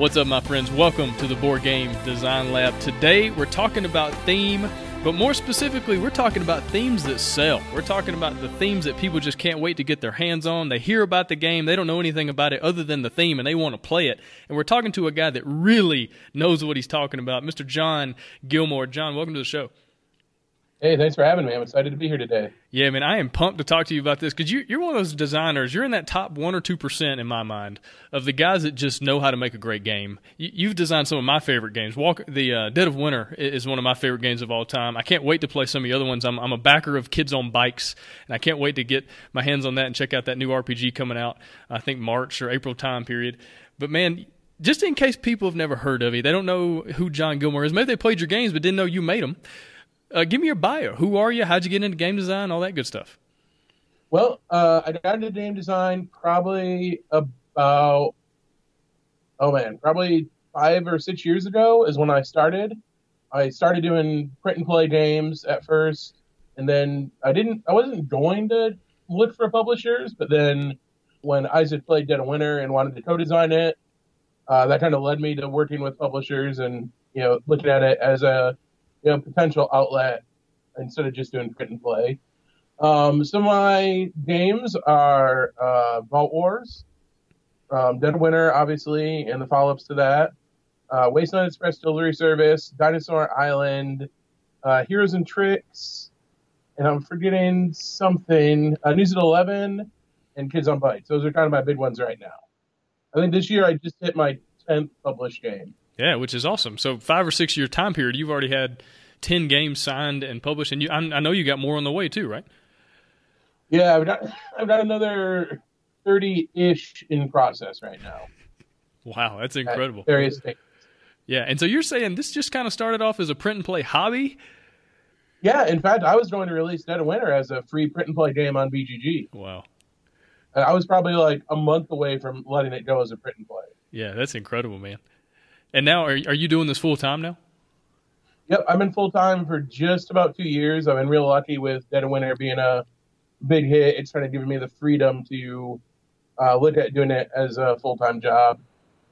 What's up, my friends? Welcome to the Board Game Design Lab. Today, we're talking about theme, but more specifically, we're talking about themes that sell. We're talking about the themes that people just can't wait to get their hands on. They hear about the game, they don't know anything about it other than the theme, and they want to play it. And we're talking to a guy that really knows what he's talking about, Mr. Jon Gilmour. Jon, welcome to the show. Hey, thanks for having me. I'm excited to be here today. Yeah, man, I am pumped to talk to you about this because you, are one of those designers. You're in that top one or two percent in my mind of the guys that just know how to make a great game. You, have designed some of my favorite games. Walk the uh, Dead of Winter is one of my favorite games of all time. I can't wait to play some of the other ones. I'm, I'm a backer of Kids on Bikes, and I can't wait to get my hands on that and check out that new RPG coming out. I think March or April time period. But man, just in case people have never heard of you, they don't know who Jon Gilmour is. Maybe they played your games but didn't know you made them. Uh, give me your bio. Who are you? How'd you get into game design? All that good stuff. Well, uh, I got into game design probably about oh man, probably five or six years ago is when I started. I started doing print and play games at first, and then I didn't. I wasn't going to look for publishers, but then when Isaac played Dead of Winter and wanted to co-design it, uh, that kind of led me to working with publishers and you know looking at it as a you know, potential outlet instead of just doing print and play. Um, some of my games are uh, Vault Wars, um, Dead Winter, obviously, and the follow ups to that. Uh, Wasteland Express Delivery Service, Dinosaur Island, uh, Heroes and Tricks, and I'm forgetting something. Uh, News at 11 and Kids on Bikes. Those are kind of my big ones right now. I think this year I just hit my 10th published game. Yeah, which is awesome. So five or six year time period, you've already had ten games signed and published, and you, I, I know you got more on the way too, right? Yeah, I've got I've got another thirty ish in process right now. Wow, that's incredible. various things. Yeah, and so you're saying this just kind of started off as a print and play hobby? Yeah, in fact, I was going to release Dead of Winter as a free print and play game on BGG. Wow. I was probably like a month away from letting it go as a print and play. Yeah, that's incredible, man. And now, are are you doing this full time now? Yep, I've been full time for just about two years. I've been real lucky with Dead of Winter being a big hit. It's kind of given me the freedom to uh, look at doing it as a full time job.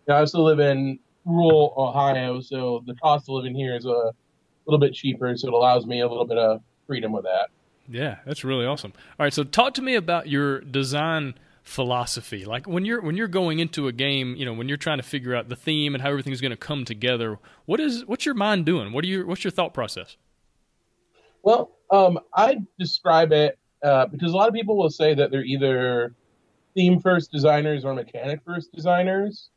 I also live in rural Ohio, so the cost of living here is a little bit cheaper, so it allows me a little bit of freedom with that. Yeah, that's really awesome. All right, so talk to me about your design philosophy. Like when you're when you're going into a game you know when you're trying to figure out the theme and how everything's going to come together what is what's your mind doing? What are you what's your thought process? Well um, i describe it uh, because a lot of people will say that they're either theme first designers or mechanic first designers.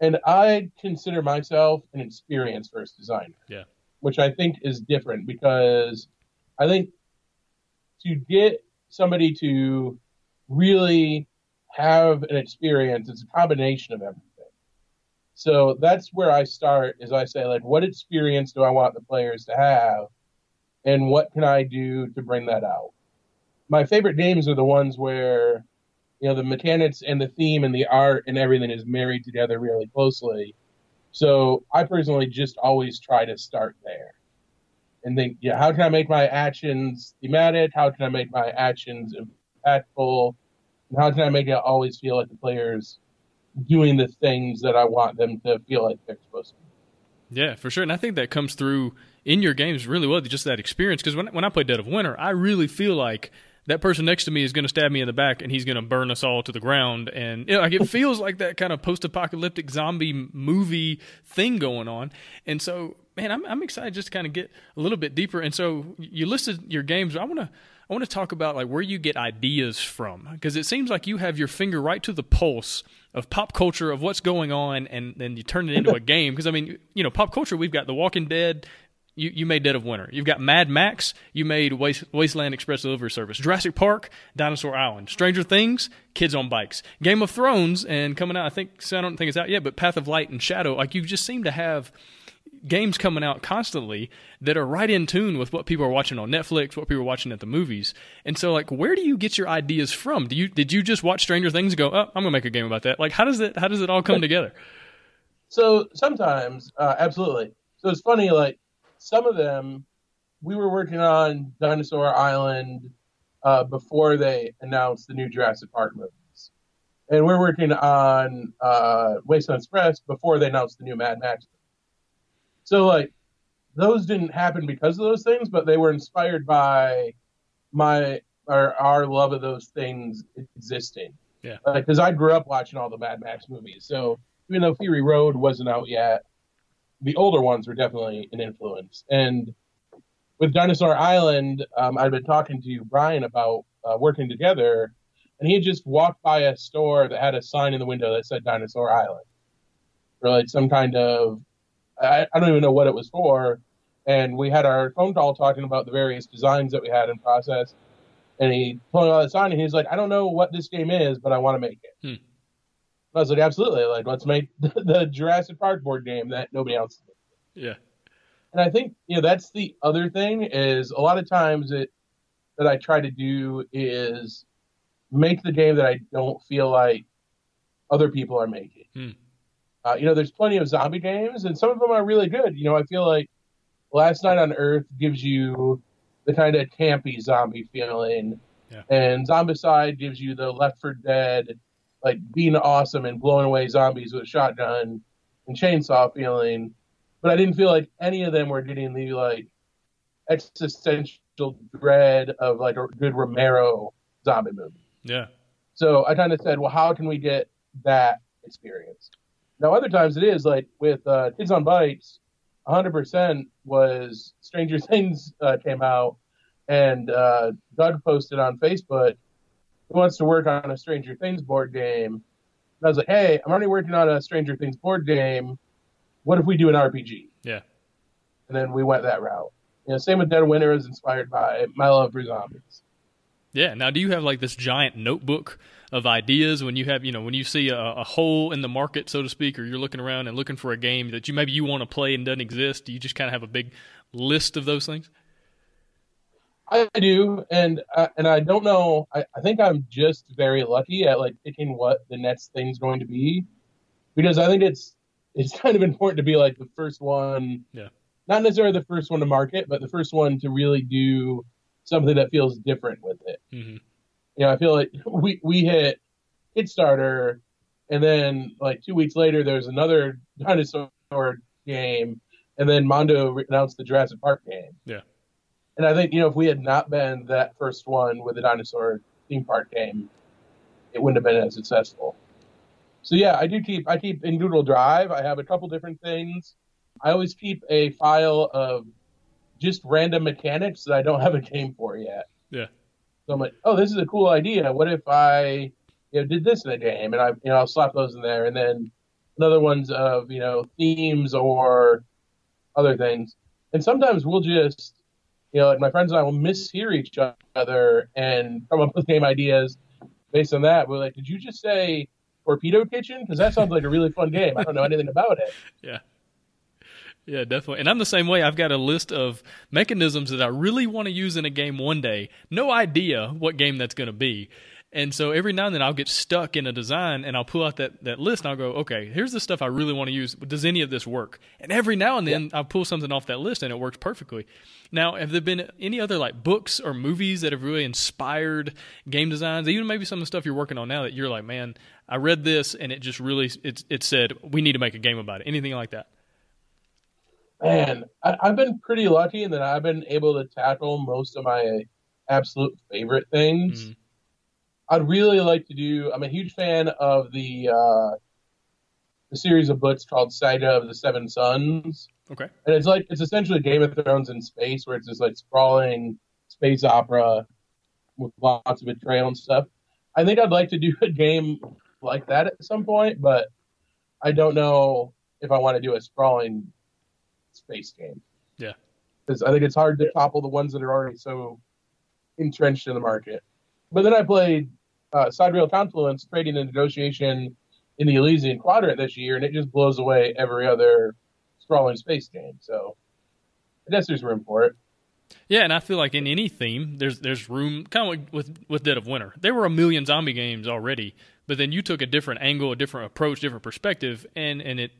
And i consider myself an experience first designer. Yeah. Which i think is different because i think to get somebody to really have an experience. It's a combination of everything. So that's where I start is I say like what experience do I want the players to have and what can I do to bring that out? My favorite games are the ones where you know the mechanics and the theme and the art and everything is married together really closely. So I personally just always try to start there and think, yeah, how can I make my actions thematic? How can I make my actions impactful? And how can I make it always feel like the players doing the things that I want them to feel like they're supposed to? Yeah, for sure. And I think that comes through in your games really well, just that experience. Because when, when I play Dead of Winter, I really feel like that person next to me is going to stab me in the back and he's going to burn us all to the ground. And you know, like it feels like that kind of post apocalyptic zombie movie thing going on. And so, man, I'm, I'm excited just to kind of get a little bit deeper. And so you listed your games. I want to I want to talk about like where you get ideas from because it seems like you have your finger right to the pulse of pop culture of what's going on and then you turn it into a game because I mean you know pop culture we've got The Walking Dead You, you made Dead of Winter. You've got Mad Max. You made Waste, Wasteland Express Delivery Service. Jurassic Park, Dinosaur Island. Stranger Things, Kids on Bikes. Game of Thrones, and coming out, I think, so I don't think it's out yet, but Path of Light and Shadow. Like, you just seem to have games coming out constantly that are right in tune with what people are watching on Netflix, what people are watching at the movies. And so, like, where do you get your ideas from? Do you did you just watch Stranger Things and go, "Oh, I'm gonna make a game about that"? Like, how does it how does it all come together? So sometimes, uh, absolutely. So it's funny, like some of them, we were working on Dinosaur Island uh, before they announced the new Jurassic Park movies, and we're working on uh, Wasteland Express before they announced the new Mad Max. So like those didn't happen because of those things, but they were inspired by my our, our love of those things existing. Yeah. Because I grew up watching all the Mad Max movies, so even though Fury Road wasn't out yet, the older ones were definitely an influence. And with Dinosaur Island, um, I'd been talking to Brian about uh, working together, and he had just walked by a store that had a sign in the window that said Dinosaur Island, or like some kind of I, I don't even know what it was for. And we had our phone call talking about the various designs that we had in process. And he me about the sign, and he's like, "I don't know what this game is, but I want to make it." Hmm. I was like, "Absolutely! Like, let's make the Jurassic Park board game that nobody else." Did. Yeah. And I think you know that's the other thing is a lot of times it that I try to do is make the game that I don't feel like other people are making. Hmm. Uh, you know, there's plenty of zombie games, and some of them are really good. You know, I feel like Last Night on Earth gives you the kind of campy zombie feeling, Yeah. and Zombicide gives you the Left for Dead, like being awesome and blowing away zombies with a shotgun and chainsaw feeling. But I didn't feel like any of them were getting the like existential dread of like a good Romero zombie movie. Yeah. So I kind of said, well, how can we get that experience? Now, other times it is like with uh, Kids on Bikes, 100% was Stranger Things uh, came out, and uh, Doug posted on Facebook, who wants to work on a Stranger Things board game? And I was like, hey, I'm already working on a Stranger Things board game. What if we do an RPG? Yeah. And then we went that route. You know, same with Dead Winter is inspired by my love for zombies. Yeah. Now, do you have like this giant notebook of ideas when you have, you know, when you see a, a, hole in the market, so to speak, or you're looking around and looking for a game that you maybe you want to play and doesn't exist? Do you just kind of have a big list of those things? I do, and uh, and I don't know. I, I think I'm just very lucky at like picking what the next thing's going to be, because I think it's it's kind of important to be like the first one. Yeah. Not necessarily the first one to market, but the first one to really do something that feels different with it. Mm-hmm. You know, I feel like we we hit Kickstarter, and then like two weeks later, there's another dinosaur game, and then Mondo announced the Jurassic Park game. Yeah. And I think you know if we had not been that first one with the dinosaur theme park game, it wouldn't have been as successful. So yeah, I do keep I keep in Google Drive. I have a couple different things. I always keep a file of just random mechanics that I don't have a game for yet. Yeah. So I'm like, oh, this is a cool idea. What if I you know did this in a game and I you know I'll slap those in there and then another ones of you know themes or other things. And sometimes we'll just you know like my friends and I will mishear each other and come up with game ideas based on that. We're like, did you just say Torpedo Kitchen? Because that sounds like a really fun game. I don't know anything about it. Yeah. Yeah, definitely. And I'm the same way. I've got a list of mechanisms that I really want to use in a game one day. No idea what game that's going to be. And so every now and then I'll get stuck in a design and I'll pull out that, that list and I'll go, okay, here's the stuff I really want to use. Does any of this work? And every now and then yeah. I'll pull something off that list and it works perfectly. Now, have there been any other like books or movies that have really inspired game designs? Even maybe some of the stuff you're working on now that you're like, man, I read this and it just really, it, it said, we need to make a game about it. Anything like that? Man, I, I've been pretty lucky in that I've been able to tackle most of my absolute favorite things. Mm-hmm. I'd really like to do. I'm a huge fan of the uh, the series of books called Saga of the Seven Suns. Okay. And it's like it's essentially Game of Thrones in space, where it's this like sprawling space opera with lots of betrayal and stuff. I think I'd like to do a game like that at some point, but I don't know if I want to do a sprawling space game. Yeah. because I think it's hard to topple the ones that are already so entrenched in the market. But then I played uh, Sidereal Confluence, Trading and Negotiation in the Elysian Quadrant this year, and it just blows away every other sprawling space game. So I guess there's room for it. Yeah, and I feel like in any theme, there's there's room. Kind of like with with Dead of Winter, there were a million zombie games already, but then you took a different angle, a different approach, different perspective, and and it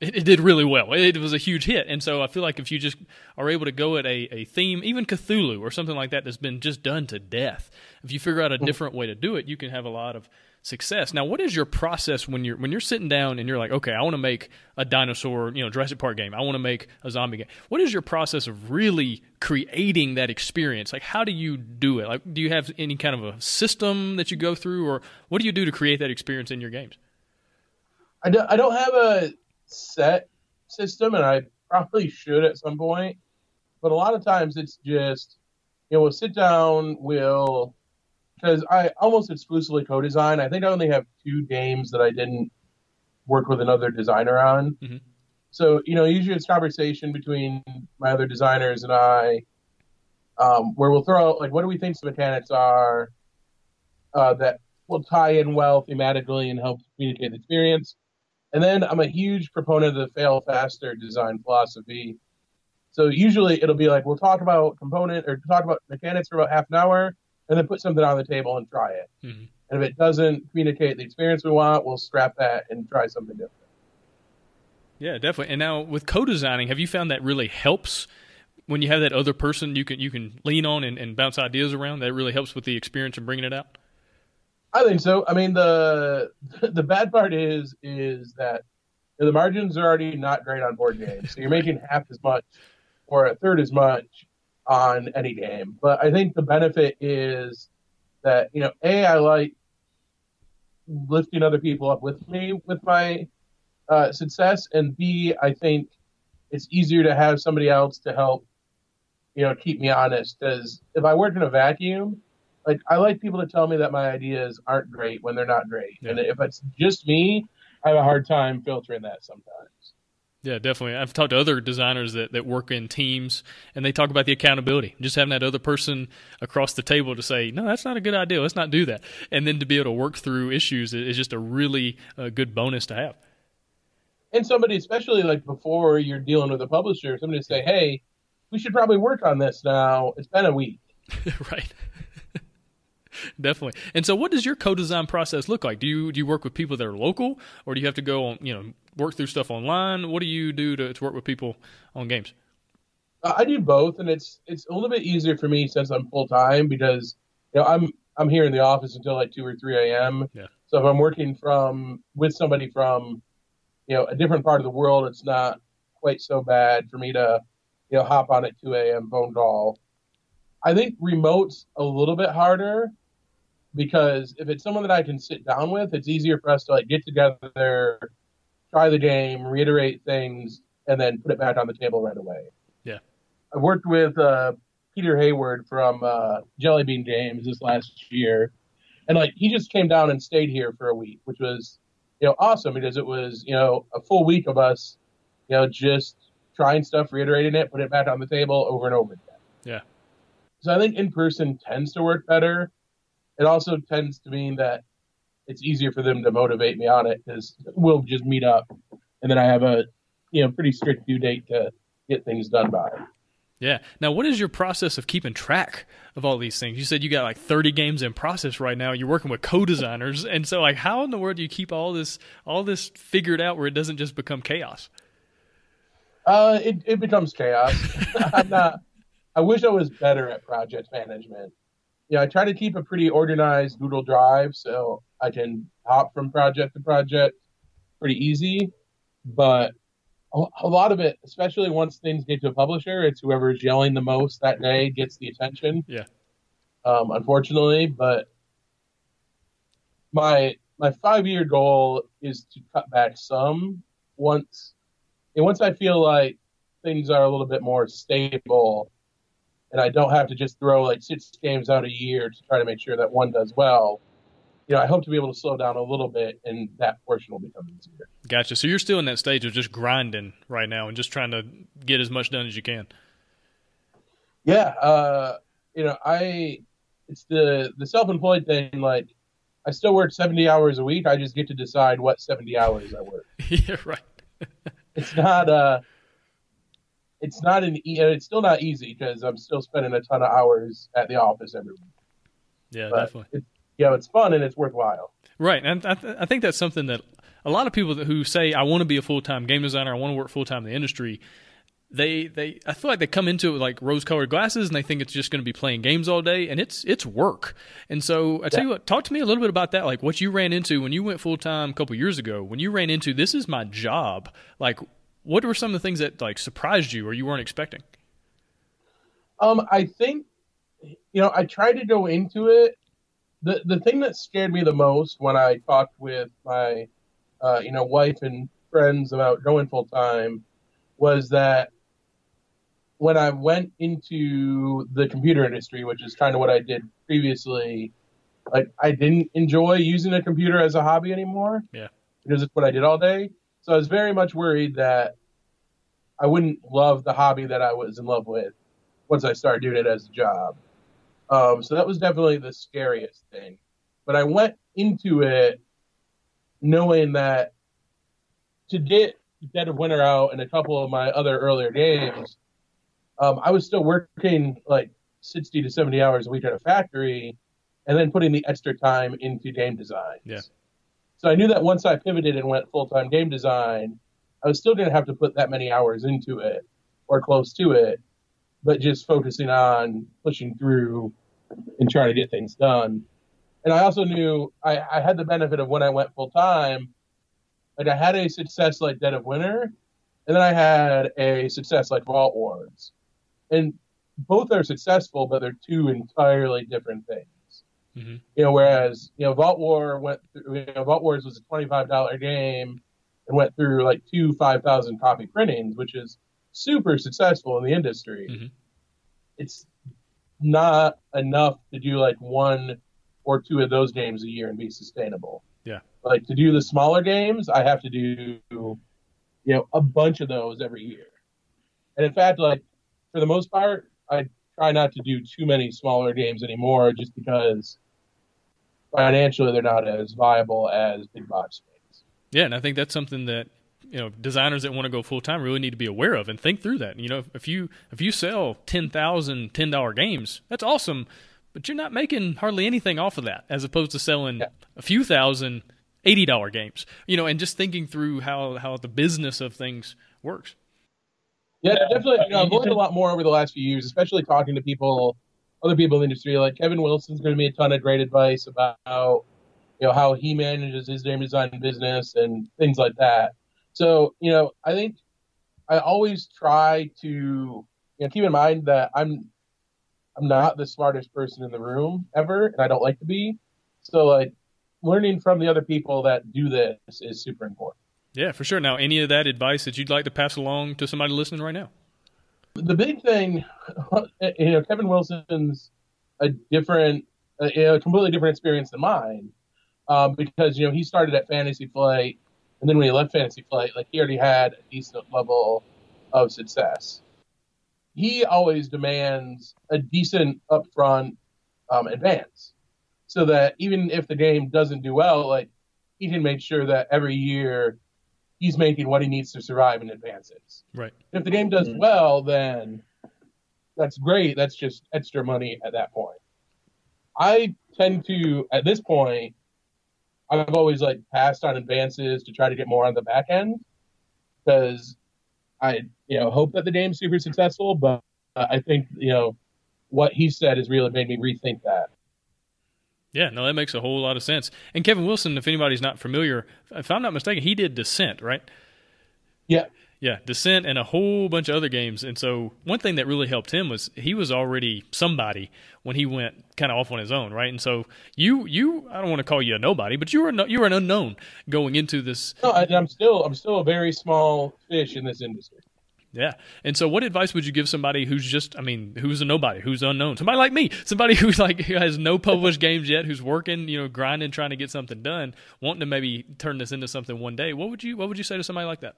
it, it, did really well. It was a huge hit. And so I feel like if you just are able to go at a, a theme, even Cthulhu or something like that that's been just done to death, if you figure out a mm-hmm. different way to do it, you can have a lot of success. Now, what is your process when you're when you're sitting down and you're like, okay, I want to make a dinosaur, you know, Jurassic Park game. I want to make a zombie game. What is your process of really creating that experience? Like, how do you do it? Like, do you have any kind of a system that you go through, or what do you do to create that experience in your games? I don't, I don't have a set system, and I probably should at some point. But a lot of times it's just, you know, we'll sit down, we'll, because I almost exclusively co design. I think I only have two games that I didn't work with another designer on. Mm-hmm. So, you know, usually it's conversation between my other designers and I, um, where we'll throw out, like, what do we think the mechanics are uh, that will tie in well thematically and help communicate the experience. And then I'm a huge proponent of the fail faster design philosophy. So usually it'll be like we'll talk about component or talk about mechanics for about half an hour, and then put something on the table and try it. Mm-hmm. And if it doesn't communicate the experience we want, we'll scrap that and try something different. Yeah, definitely. And now with co-designing, have you found that really helps when you have that other person you can you can lean on and, and bounce ideas around? That really helps with the experience and bringing it out. I think so. I mean, the the bad part is is that the margins are already not great on board games. So you're making half as much or a third as much on any game. But I think the benefit is that you know, a I like lifting other people up with me with my uh, success, and b I think it's easier to have somebody else to help you know keep me honest. Because if I work in a vacuum like I like people to tell me that my ideas aren't great when they're not great, yeah. and if it's just me, I have a hard time filtering that sometimes. Yeah, definitely. I've talked to other designers that, that work in teams, and they talk about the accountability. Just having that other person across the table to say, "No, that's not a good idea. Let's not do that," and then to be able to work through issues is just a really uh, good bonus to have. And somebody, especially like before you're dealing with a publisher, somebody to say, "Hey, we should probably work on this now. It's been a week." right. Definitely. And so, what does your co-design process look like? Do you do you work with people that are local, or do you have to go on you know work through stuff online? What do you do to, to work with people on games? Uh, I do both, and it's it's a little bit easier for me since I'm full time because you know I'm I'm here in the office until like two or three a.m. Yeah. So if I'm working from with somebody from you know a different part of the world, it's not quite so bad for me to you know hop on at two a.m. phone call. I think remote's a little bit harder because if it's someone that I can sit down with, it's easier for us to like get together, try the game, reiterate things, and then put it back on the table right away. Yeah, I worked with uh, Peter Hayward from uh, Jelly Bean Games this last year, and like he just came down and stayed here for a week, which was you know awesome because it was you know a full week of us, you know, just trying stuff, reiterating it, put it back on the table over and over again. Yeah. So I think in person tends to work better it also tends to mean that it's easier for them to motivate me on it because we'll just meet up and then I have a you know pretty strict due date to get things done by. Yeah. Now, what is your process of keeping track of all these things? You said you got like 30 games in process right now. You're working with co-designers, and so like, how in the world do you keep all this all this figured out where it doesn't just become chaos? Uh, it it becomes chaos. I'm not. I wish I was better at project management yeah, I try to keep a pretty organized Google Drive so I can hop from project to project pretty easy. But a, a lot of it, especially once things get to a publisher, it's whoever's yelling the most that day gets the attention. Yeah. Um, unfortunately, but my my five year goal is to cut back some once and once I feel like things are a little bit more stable and I don't have to just throw like six games out a year to try to make sure that one does well. You know, I hope to be able to slow down a little bit, and that portion will become easier. Gotcha. So you're still in that stage of just grinding right now and just trying to get as much done as you can. Yeah, uh, you know, I it's the the self-employed thing. Like, I still work seventy hours a week. I just get to decide what seventy hours I work. yeah, right. it's not uh, it's not an e- it's still not easy because I'm still spending a ton of hours at the office every week. Yeah, but definitely. It, you know, it's fun and it's worthwhile. Right, and I, th- I think that's something that a lot of people who say I want to be a full time game designer, I want to work full time in the industry. They they I feel like they come into it like rose colored glasses and they think it's just going to be playing games all day and it's it's work. And so I tell yeah. you what, talk to me a little bit about that, like what you ran into when you went full time a couple years ago. When you ran into this is my job. Like, what were some of the things that like surprised you or you weren't expecting? Um, I think you know I tried to go into it. the The thing that scared me the most when I talked with my uh, you know, wife and friends about going full time was that when I went into the computer industry, which is kind of what I did previously, like I didn't enjoy using a computer as a hobby anymore. Yeah. Because it's what I did all day. So I was very much worried that I wouldn't love the hobby that I was in love with once I started doing it as a job. Um, so that was definitely the scariest thing. But I went into it knowing that to get Dead of Winter out and a couple of my other earlier games, um, I was still working like 60 to 70 hours a week at a factory and then putting the extra time into game design. Yeah. So I knew that once I pivoted and went full time game design, I was still going to have to put that many hours into it or close to it, but just focusing on pushing through and trying to get things done and I also knew I, I had the benefit of when I went full time, like I had a success like Dead of Winter, and then I had a success like Vault Wars, and both are successful, but they're two entirely different things. Mm-hmm. You know, whereas you know Vault War went through, you know, Vault Wars was a twenty five dollar game and went through like two five thousand copy printings, which is super successful in the industry. Mm-hmm. It's not enough to do like one or two of those games a year and be sustainable. Yeah. Like to do the smaller games, I have to do, you know, a bunch of those every year. And in fact, like for the most part, I try not to do too many smaller games anymore just because financially they're not as viable as big box games. Yeah, and I think that's something that you know designers that want to go full time really need to be aware of and think through that. You know, if you if you sell ten thousand ten dollar games, that's awesome but you're not making hardly anything off of that as opposed to selling yeah. a few thousand eighty dollar games. You know, and just thinking through how how the business of things works. Yeah, definitely. You know, I've learned a lot more over the last few years, especially talking to people, other people in the industry. Like Kevin Wilson's going to be a ton of great advice about you know how he manages his game design business and things like that. So you know, I think I always try to you know keep in mind that I'm I'm not the smartest person in the room ever, and I don't like to be. So like learning from the other people that do this is super important. Yeah, for sure. Now, any of that advice that you'd like to pass along to somebody listening right now? The big thing, you know, Kevin Wilson's a different, a completely different experience than mine, um, because you know he started at Fantasy Flight, and then when he left Fantasy Flight, like he already had a decent level of success. He always demands a decent upfront um, advance, so that even if the game doesn't do well, like he can make sure that every year he's making what he needs to survive in advances. Right. If the game does mm-hmm. well, then that's great. That's just extra money at that point. I tend to, at this point, I've always like passed on advances to try to get more on the back end because I you know hope that the game's super successful, but I think you know what he said has really made me rethink that. Yeah, no, that makes a whole lot of sense. And Kevin Wilson, if anybody's not familiar, if I'm not mistaken, he did Descent, right? Yeah. Yeah, Descent and a whole bunch of other games. And so one thing that really helped him was he was already somebody when he went kind of off on his own, right? And so you you I don't want to call you a nobody, but you were no, you were an unknown going into this. No, I, I'm still I'm still a very small fish in this industry. Yeah. And so what advice would you give somebody who's just I mean, who's a nobody, who's unknown? Somebody like me, somebody who's like who has no published games yet, who's working, you know, grinding trying to get something done, wanting to maybe turn this into something one day. What would you what would you say to somebody like that?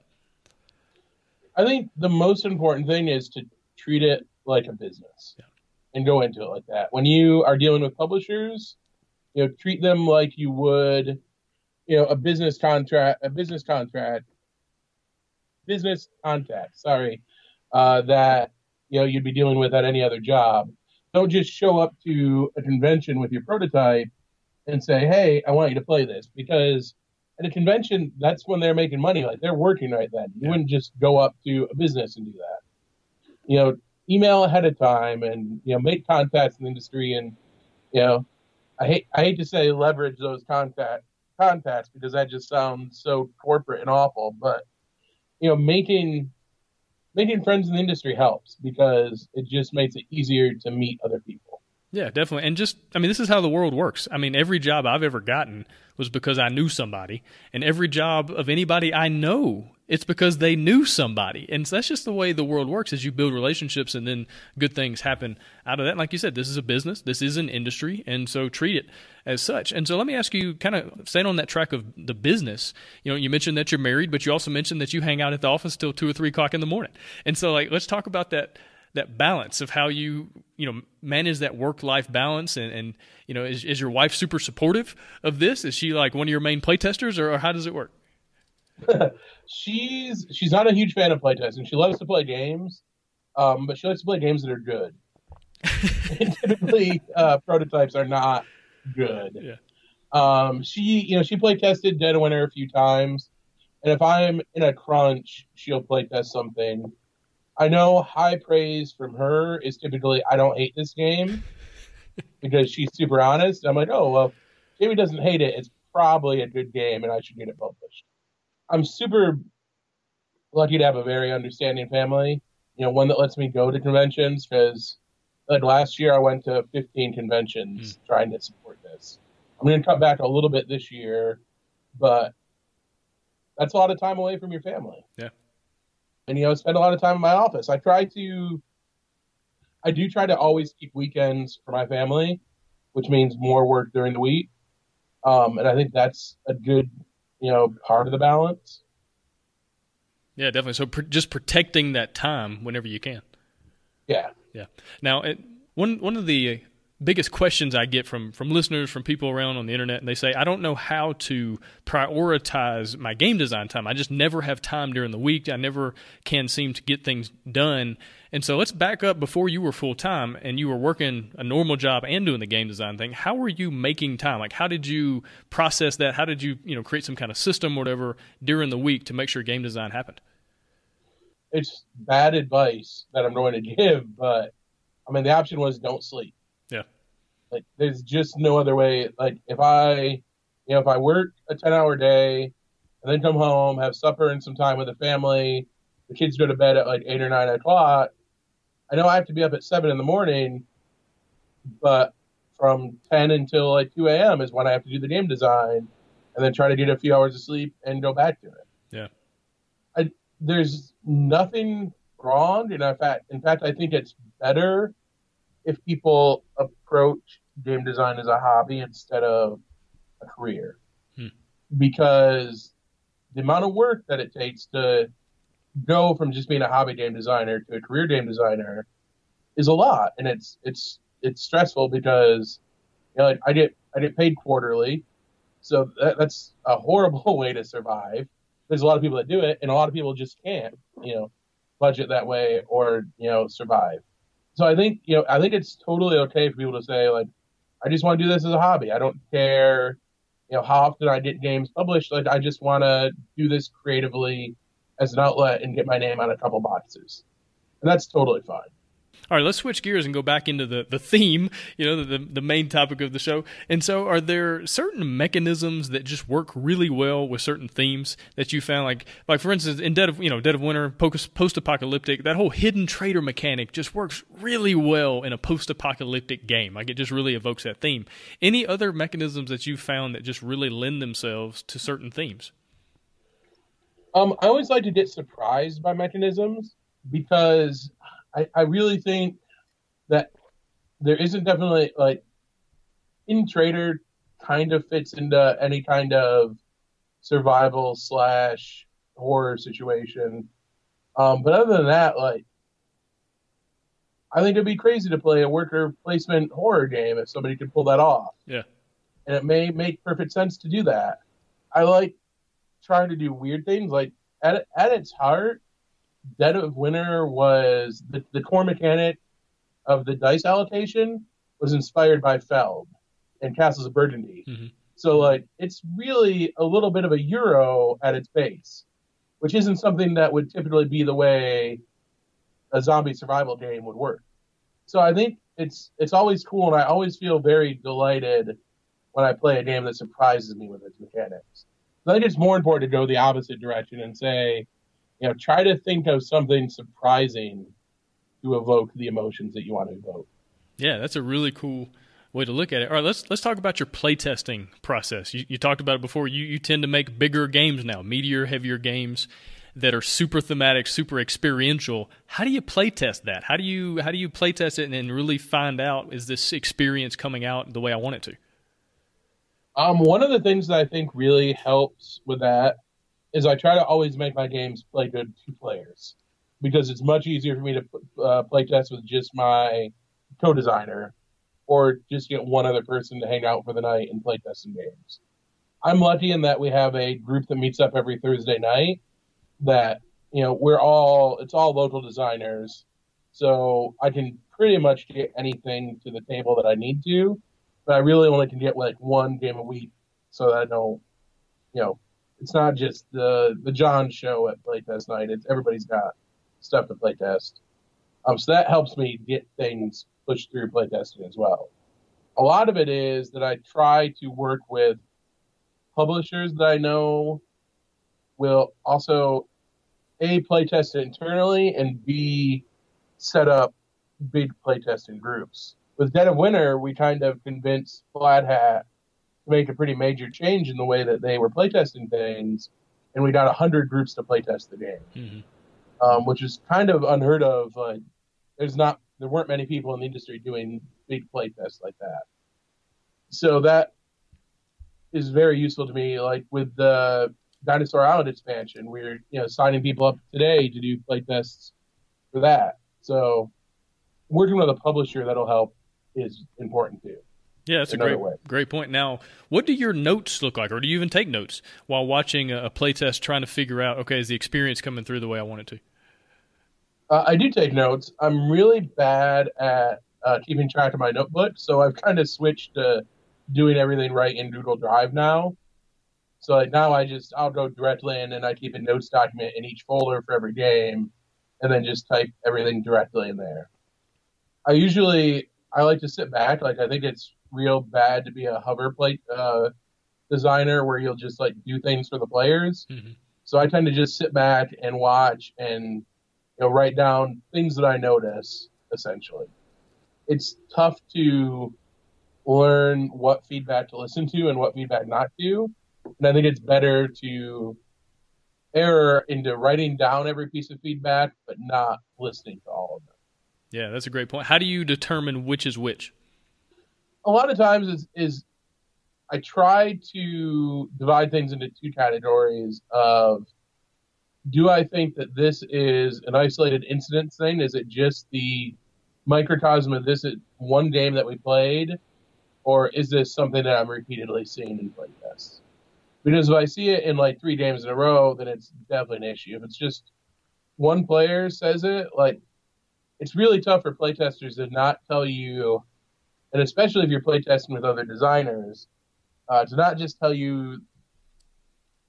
I think the most important thing is to treat it like a business yeah. and go into it like that. When you are dealing with publishers, you know, treat them like you would, you know, a business contract, a business contract, business contact. Sorry, uh, that you know you'd be dealing with at any other job. Don't just show up to a convention with your prototype and say, "Hey, I want you to play this," because at a convention, that's when they're making money. Like they're working right then. You yeah. wouldn't just go up to a business and do that. You know, email ahead of time and you know make contacts in the industry and you know I hate I hate to say leverage those contact contacts because that just sounds so corporate and awful, but you know making making friends in the industry helps because it just makes it easier to meet other people. Yeah, definitely. And just, I mean, this is how the world works. I mean, every job I've ever gotten was because I knew somebody. And every job of anybody I know, it's because they knew somebody. And that's just the way the world works is you build relationships and then good things happen out of that. And like you said, this is a business, this is an industry. And so treat it as such. And so let me ask you, kind of staying on that track of the business, you know, you mentioned that you're married, but you also mentioned that you hang out at the office till two or three o'clock in the morning. And so, like, let's talk about that that balance of how you you know manage that work life balance and, and you know is, is your wife super supportive of this is she like one of your main playtesters or, or how does it work she's she's not a huge fan of playtesting she loves to play games um, but she likes to play games that are good typically uh, prototypes are not good yeah um, she you know she play tested dead winter a few times and if i'm in a crunch she'll play test something I know high praise from her is typically I don't hate this game because she's super honest. I'm like, oh well, Jamie doesn't hate it. It's probably a good game, and I should get it published. I'm super lucky to have a very understanding family. You know, one that lets me go to conventions because like last year I went to 15 conventions mm. trying to support this. I'm going to cut back a little bit this year, but that's a lot of time away from your family. Yeah and you know spend a lot of time in my office. I try to, I do try to always keep weekends for my family, which means more work during the week, um, and I think that's a good you know part of the balance. Yeah, definitely. So pr- just protecting that time whenever you can. Yeah. Yeah. Now, it, one one of the biggest questions I get from from listeners, from people around on the internet, and they say, I don't know how to prioritize my game design time. I just never have time during the week. I never can seem to get things done. And so let's back up before you were full time and you were working a normal job and doing the game design thing. How were you making time? Like how did you process that? How did you, you know, create some kind of system or whatever during the week to make sure game design happened? It's bad advice that I'm going to give, but I mean the option was don't sleep like there's just no other way. Like if I, you know, if I work a ten hour day and then come home, have supper and some time with the family, the kids go to bed at like eight or nine o'clock. I know I have to be up at seven in the morning, but from ten until like two a.m. is when I have to do the game design, and then try to get a few hours of sleep and go back to it. Yeah. I there's nothing wrong, and in fact, in fact, I think it's better if people approach game design as a hobby instead of a career. Hmm. Because the amount of work that it takes to go from just being a hobby game designer to a career game designer is a lot and it's it's it's stressful because you know like I get I get paid quarterly so that, that's a horrible way to survive there's a lot of people that do it and a lot of people just can't you know budget that way or you know survive so I think you know I think it's totally okay for people to say like I just want to do this as a hobby. I don't care you know how often I get games published. Like I just want to do this creatively as an outlet and get my name on a couple boxes, and that's totally fine. All right, let's switch gears and go back into the, the theme, you know, the, the main topic of the show. And so, are there certain mechanisms that just work really well with certain themes that you found? Like, like for instance, in Dead of you know Dead of Winter, post apocalyptic, that whole hidden trader mechanic just works really well in a post apocalyptic game. Like, it just really evokes that theme. Any other mechanisms that you found that just really lend themselves to certain themes? Um, I always like to get surprised by mechanisms because I, I really think that there isn't definitely like in trader kind of fits into any kind of survival slash horror situation. Um, but other than that, like I think it'd be crazy to play a worker placement horror game if somebody could pull that off. Yeah. And it may make perfect sense to do that. I like trying to do weird things. Like at at its heart, Dead of Winter was the, the core mechanic of the dice allocation was inspired by Feld and Castles of Burgundy. Mm-hmm. So like it's really a little bit of a euro at its base, which isn't something that would typically be the way a zombie survival game would work. So I think it's it's always cool, and I always feel very delighted when I play a game that surprises me with its mechanics. So I think it's more important to go the opposite direction and say, you know, try to think of something surprising to evoke the emotions that you want to evoke. Yeah, that's a really cool way to look at it. All right, let's let's talk about your playtesting process. You, you talked about it before. You you tend to make bigger games now, meteor heavier games that are super thematic, super experiential. How do you playtest that? How do you how do you playtest it and, and really find out is this experience coming out the way I want it to? Um, one of the things that I think really helps with that is I try to always make my games play good two players because it's much easier for me to uh, play test with just my co-designer or just get one other person to hang out for the night and play test some games. I'm lucky in that we have a group that meets up every Thursday night that, you know, we're all, it's all local designers. So I can pretty much get anything to the table that I need to, but I really only can get like one game a week so that I don't, you know, it's not just the, the Jon show at playtest night. It's everybody's got stuff to playtest. Um, so that helps me get things pushed through playtesting as well. A lot of it is that I try to work with publishers that I know will also a playtest it internally and b set up big playtesting groups. With Dead of Winter, we kind of convinced Plaid Hat make a pretty major change in the way that they were playtesting things, and we got hundred groups to playtest the game, mm-hmm. um, which is kind of unheard of. Like, there's not there weren't many people in the industry doing big playtests like that. So that is very useful to me. Like with the Dinosaur Island expansion, we're you know signing people up today to do playtests for that. So working with a publisher that'll help is important too. Yeah, that's a great way. great point. Now, what do your notes look like, or do you even take notes while watching a, playtest, trying to figure out, okay, is the experience coming through the way I want it to? Uh, I do take notes. I'm really bad at uh, keeping track of my notebook, so I've kind of switched to doing everything right in Google Drive now. So like now I just I'll go directly in and I keep a notes document in each folder for every game, and then just type everything directly in there. I usually I like to sit back. Like I think it's real bad to be a hover plate uh, designer where you'll just like do things for the players. Mm-hmm. So I tend to just sit back and watch and you know write down things that I notice. Essentially, it's tough to learn what feedback to listen to and what feedback not to. And I think it's better to err into writing down every piece of feedback, but not listening to all of them. Yeah, that's a great point. How do you determine which is which? A lot of times is, is I try to divide things into two categories of do I think that this is an isolated incident thing? Is it just the microcosm of this one game that we played? Or is this something that I'm repeatedly seeing in playtests? Because if I see it in like three games in a row, then it's definitely an issue. If it's just one player says it, like it's really tough for playtesters to not tell you, and especially if you're playtesting with other designers, uh, to not just tell you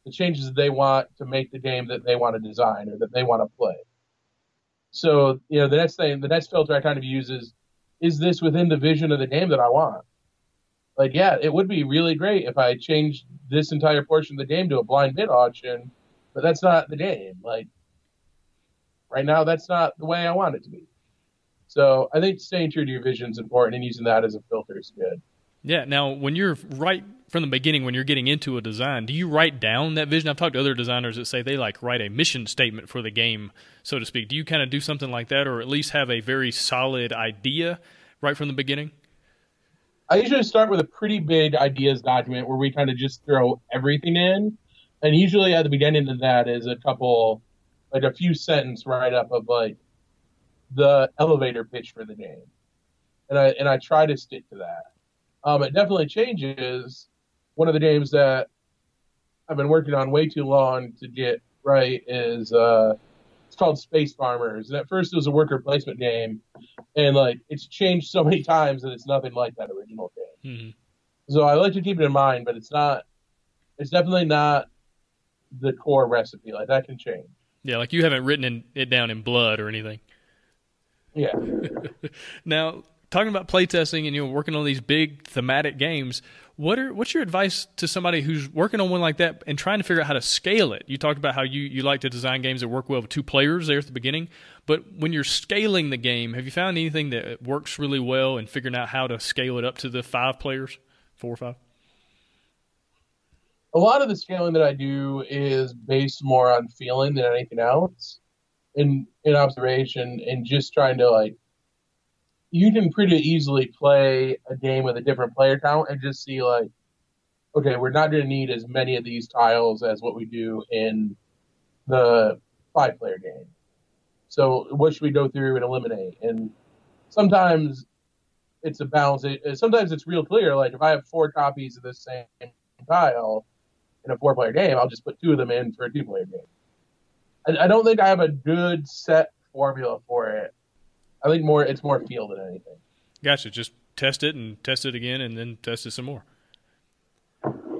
the changes that they want to make the game that they want to design or that they want to play. So, you know, the next thing, the next filter I kind of use is, is this within the vision of the game that I want? Like, yeah, it would be really great if I changed this entire portion of the game to a blind bid auction, but that's not the game. Like, right now, that's not the way I want it to be. So I think staying true to your vision is important, and using that as a filter is good. Yeah. Now, when you're right from the beginning, when you're getting into a design, do you write down that vision? I've talked to other designers that say they like write a mission statement for the game, so to speak. Do you kind of do something like that, or at least have a very solid idea right from the beginning? I usually start with a pretty big ideas document where we kind of just throw everything in, and usually at the beginning of that is a couple, like a few sentence write up of like, the elevator pitch for the game, and I and I try to stick to that. Um, it definitely changes. One of the games that I've been working on way too long to get right is uh, it's called Space Farmers, and at first it was a worker placement game, and like it's changed so many times that it's nothing like that original game. Mm-hmm. So I like to keep it in mind, but it's not. It's definitely not the core recipe. Like that can change. Yeah, like you haven't written in, it down in blood or anything. Yeah. now, talking about playtesting and you know working on these big thematic games, what are what's your advice to somebody who's working on one like that and trying to figure out how to scale it? You talked about how you, you like to design games that work well with two players there at the beginning, but when you're scaling the game, have you found anything that works really well in figuring out how to scale it up to the five players, four or five? a lot of the scaling that I do is based more on feeling than anything else, in in observation, and just trying to like. You can pretty easily play a game with a different player count and just see like, okay, we're not going to need as many of these tiles as what we do in the five player game. So what should we go through and eliminate? And sometimes it's a balance. Sometimes it's real clear. Like if I have four copies of the same tile, in a four player game, I'll just put two of them in for a two player game. I, I, don't think I have a good set formula for it. I think more it's more feel than anything. Gotcha. Just test it and test it again and then test it some more.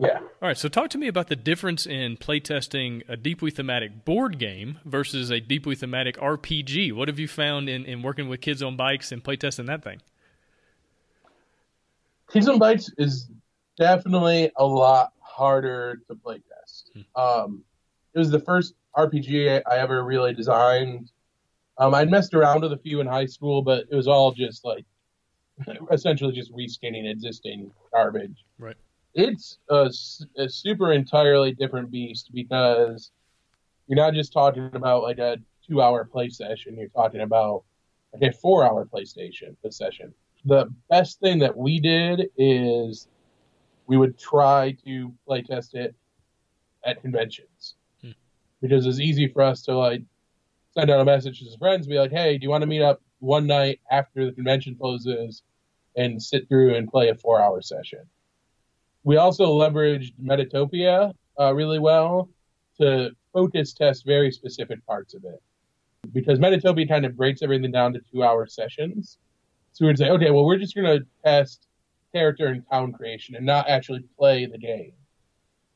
Yeah. All right. So talk to me about the difference in playtesting a deeply thematic board game versus a deeply thematic RPG. What have you found in, in working with kids on bikes and playtesting that thing? Kids on bikes is definitely a lot harder to play test. Hmm. Um, it was the first RPG I ever really designed. Um, I'd messed around with a few in high school, but it was all just like essentially just reskinning existing garbage. Right. It's a, a super entirely different beast because you're not just talking about like a two hour play session. You're talking about like a four hour PlayStation session. The best thing that we did is we would try to play test it at conventions. Because it's easy for us to like send out a message to friends, be like, "Hey, do you want to meet up one night after the convention closes and sit through and play a four-hour session?" We also leveraged Metatopia uh, really well to focus test very specific parts of it because Metatopia kind of breaks everything down to two-hour sessions. So we'd say, okay, well, we're just going to test character and town creation and not actually play the game.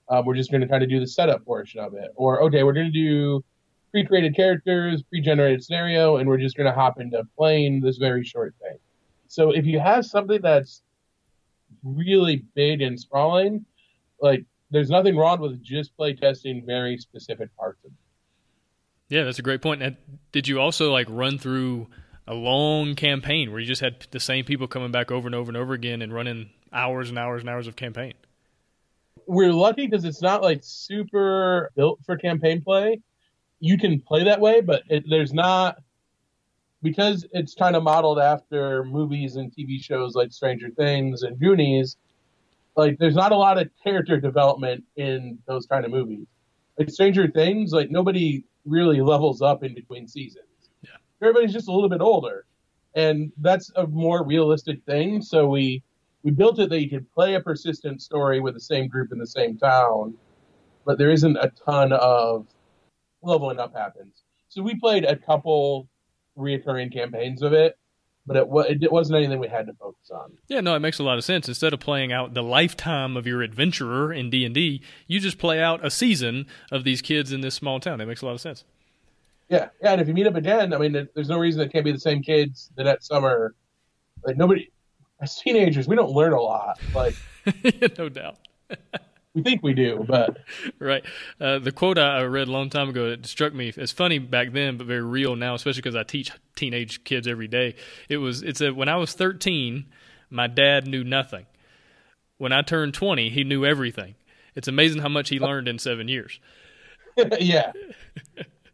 Um, we're just going to kind of do the setup portion of it. Or, okay, we're going to do pre created characters, pre generated scenario, and we're just going to hop into playing this very short thing. So if you have something that's really big and sprawling, like there's nothing wrong with just play testing very specific parts of it. Yeah, that's a great point. And did you also like run through a long campaign where you just had the same people coming back over and over and over again and running hours and hours and hours of campaign. We're lucky because it's not like super built for campaign play. You can play that way, but it, there's not because it's kind of modeled after movies and TV shows like Stranger Things and Goonies. Like, there's not a lot of character development in those kind of movies. Like Stranger Things, like nobody really levels up in between seasons Yeah. everybody's just a little bit older, and that's a more realistic thing. So we we built it that you could play a persistent story with the same group in the same town, but there isn't a ton of leveling up happens. So we played a couple reoccurring campaigns of it, but it, it wasn't anything we had to focus on. Yeah, no, it makes a lot of sense. Instead of playing out the lifetime of your adventurer in D and D, you just play out a season of these kids in this small town. It makes a lot of sense. Yeah, yeah, and if you meet up again, I mean, there's no reason it can't be the same kids the next summer. Like nobody, as teenagers, we don't learn a lot. Like, no doubt. we think we do, but right. Uh, the quote I read a long time ago it struck me as funny back then, but very real now, especially because I teach teenage kids every day. It was it said when I was 13, my dad knew nothing. When I turned 20, he knew everything. It's amazing how much he learned in seven years. yeah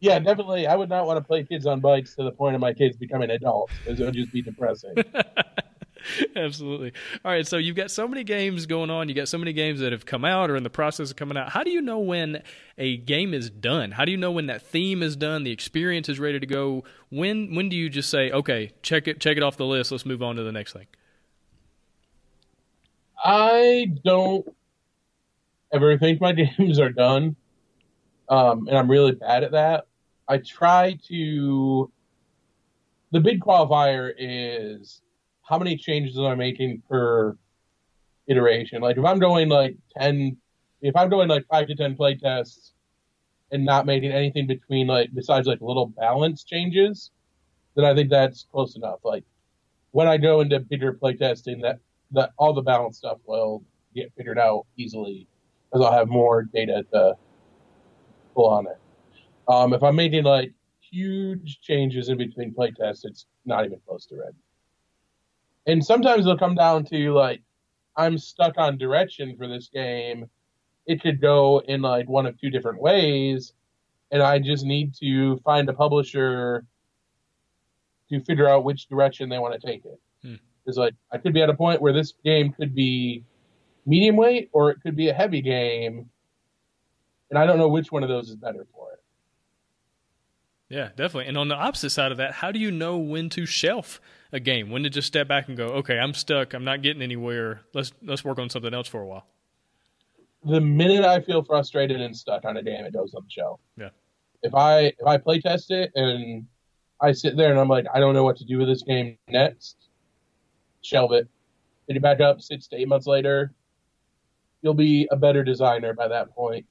yeah, definitely. I would not want to play kids on bikes to the point of my kids becoming adults because it would just be depressing. Absolutely. All right, so you've got so many games going on. You got so many games that have come out or in the process of coming out. How do you know when a game is done? How do you know when that theme is done, the experience is ready to go? When when do you just say, "Okay, check it check it off the list. Let's move on to the next thing." I don't ever think my games are done, um, and I'm really bad at that. I try to. The big qualifier is how many changes am I making per iteration? Like if I'm doing like ten, if I'm doing like five to ten play tests and not making anything between like besides like little balance changes, then I think that's close enough. Like when I go into bigger play testing, that that all the balance stuff will get figured out easily because I'll have more data to pull on it. Um, if I'm making like huge changes in between play tests, it's not even close to ready and sometimes it'll come down to like I'm stuck on direction for this game. It could go in like one of two different ways, and I just need to find a publisher to figure out which direction they want to take it. Because hmm. like I could be at a point where this game could be medium weight or it could be a heavy game, and I don't know which one of those is better for it. Yeah, definitely. And on the opposite side of that, how do you know when to shelf a game? When to just step back and go, okay, I'm stuck. I'm not getting anywhere. Let's let's work on something else for a while. The minute I feel frustrated and stuck on a game, it goes on the shelf. Yeah. If I if I play test it and I sit there and I'm like, I don't know what to do with this game next, shelve it. Pick it back up six to eight months later. You'll be a better designer by that point.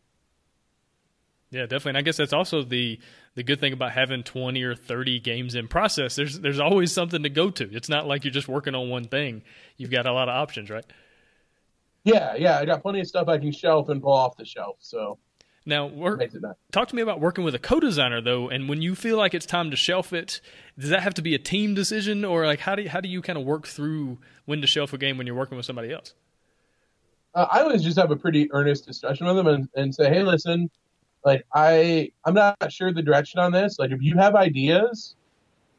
Yeah, definitely. And I guess that's also the the good thing about having 20 or 30 games in process. There's there's always something to go to. It's not like you're just working on one thing. You've got a lot of options, right? Yeah, yeah. I got plenty of stuff I can shelf and pull off the shelf. So now, work, talk to me about working with a co-designer though. And when you feel like it's time to shelf it, does that have to be a team decision, or like how do you, how do you kind of work through when to shelf a game when you're working with somebody else? Uh, I always just have a pretty earnest discussion with them and, and say, hey, listen, like I I'm not sure the direction on this. Like if you have ideas,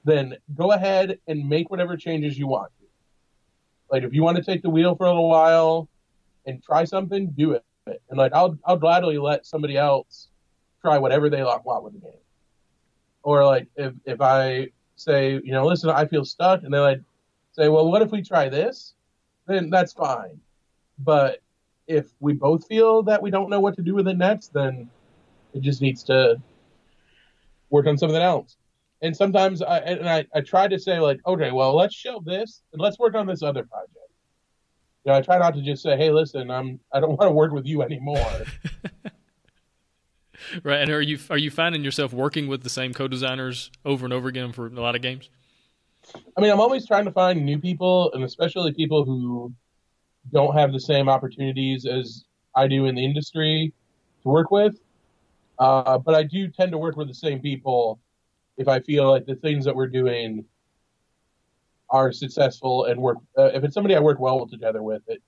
then go ahead and make whatever changes you want. Like if you want to take the wheel for a little while and try something, do it. And like I'll I'll gladly let somebody else try whatever they like want with the game. Or like if if I say, you know, listen, I feel stuck, and they like say, well, what if we try this? Then that's fine. But if we both feel that we don't know what to do with it next, then it just needs to work on something else. And sometimes I and I, I try to say like, okay, well, let's show this and let's work on this other project. You know, I try not to just say, hey, listen, I'm I don't want to work with you anymore. right. And are you are you finding yourself working with the same co-designers over and over again for a lot of games? I mean, I'm always trying to find new people, and especially people who don't have the same opportunities as I do in the industry to work with. Uh, but I do tend to work with the same people if I feel like the things that we're doing are successful and work. Uh, if it's somebody I work well together with, it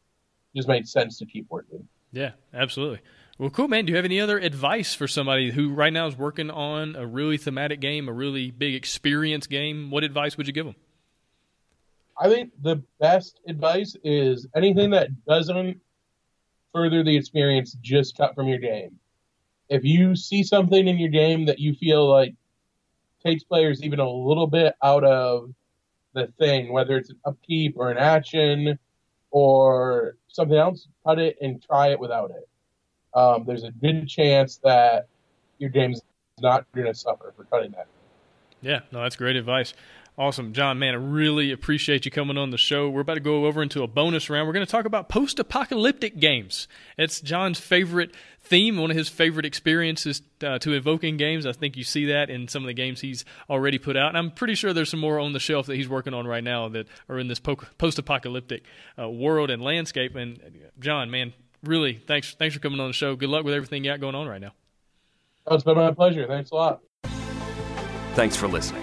just makes sense to keep working. Yeah, absolutely. Well, cool, man. Do you have any other advice for somebody who right now is working on a really thematic game, a really big experience game? What advice would you give them? I think the best advice is anything that doesn't further the experience, just cut from your game if you see something in your game that you feel like takes players even a little bit out of the thing, whether it's an upkeep or an action or something else, cut it and try it without it. Um, there's a good chance that your game's not going to suffer for cutting that. Yeah, no, that's great advice. Awesome. Jon, man, I really appreciate you coming on the show. We're about to go over into a bonus round. We're going to talk about post apocalyptic games. It's Jon's favorite theme, one of his favorite experiences uh, to evoking games. I think you see that in some of the games he's already put out. And I'm pretty sure there's some more on the shelf that he's working on right now that are in this post apocalyptic uh, world and landscape. And Jon, man, really, thanks, thanks for coming on the show. Good luck with everything you got going on right now. Oh, it's been my pleasure. Thanks a lot. Thanks for listening.